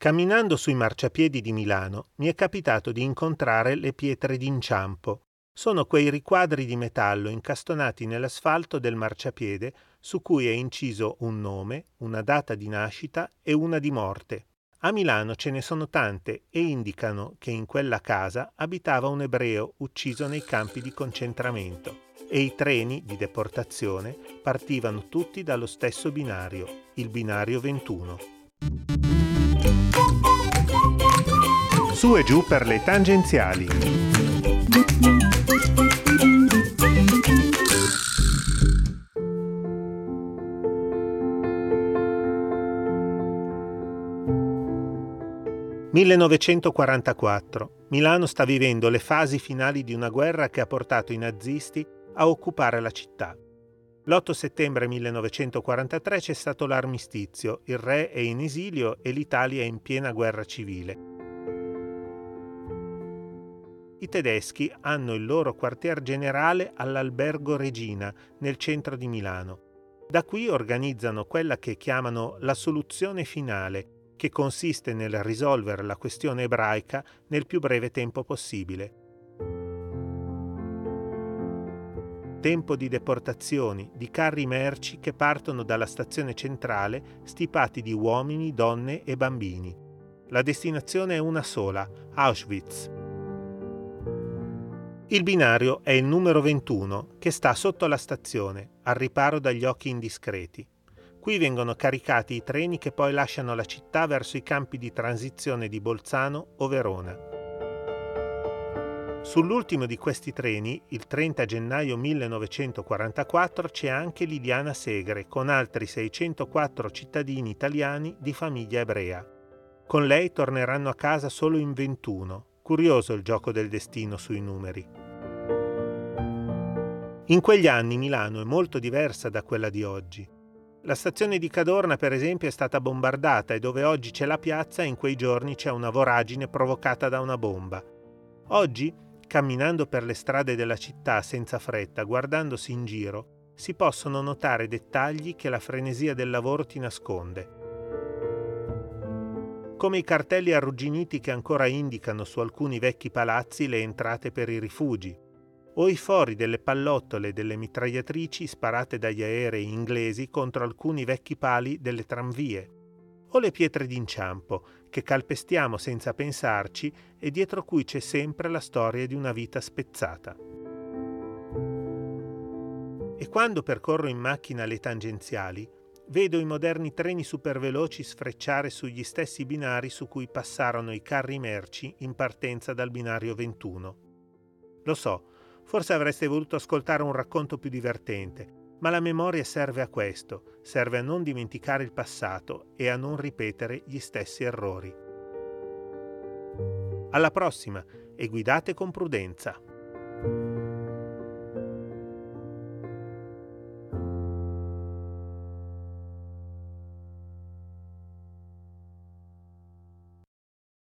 Camminando sui marciapiedi di Milano mi è capitato di incontrare le pietre d'inciampo. Sono quei riquadri di metallo incastonati nell'asfalto del marciapiede su cui è inciso un nome, una data di nascita e una di morte. A Milano ce ne sono tante e indicano che in quella casa abitava un ebreo ucciso nei campi di concentramento e i treni di deportazione partivano tutti dallo stesso binario, il binario 21. Su e giù per le tangenziali. «1944. Milano sta vivendo le fasi finali di una guerra che ha portato i nazisti a occupare la città. L'8 settembre 1943 c'è stato l'armistizio, il re è in esilio e l'Italia è in piena guerra civile. I tedeschi hanno il loro quartier generale all'Albergo Regina, nel centro di Milano. Da qui organizzano quella che chiamano la soluzione finale, che consiste nel risolvere la questione ebraica nel più breve tempo possibile. tempo di deportazioni di carri merci che partono dalla stazione centrale stipati di uomini, donne e bambini. La destinazione è una sola, Auschwitz. Il binario è il numero 21 che sta sotto la stazione, al riparo dagli occhi indiscreti. Qui vengono caricati i treni che poi lasciano la città verso i campi di transizione di Bolzano o Verona. Sull'ultimo di questi treni, il 30 gennaio 1944, c'è anche Liliana Segre con altri 604 cittadini italiani di famiglia ebrea. Con lei torneranno a casa solo in 21. Curioso il gioco del destino sui numeri. In quegli anni Milano è molto diversa da quella di oggi. La stazione di Cadorna, per esempio, è stata bombardata e dove oggi c'è la piazza, in quei giorni c'è una voragine provocata da una bomba. Oggi Camminando per le strade della città senza fretta, guardandosi in giro, si possono notare dettagli che la frenesia del lavoro ti nasconde. Come i cartelli arrugginiti che ancora indicano su alcuni vecchi palazzi le entrate per i rifugi, o i fori delle pallottole e delle mitragliatrici sparate dagli aerei inglesi contro alcuni vecchi pali delle tramvie, o le pietre d'inciampo che calpestiamo senza pensarci e dietro cui c'è sempre la storia di una vita spezzata. E quando percorro in macchina le tangenziali, vedo i moderni treni superveloci sfrecciare sugli stessi binari su cui passarono i carri merci in partenza dal binario 21. Lo so, forse avreste voluto ascoltare un racconto più divertente, ma la memoria serve a questo, serve a non dimenticare il passato e a non ripetere gli stessi errori. Alla prossima e guidate con prudenza.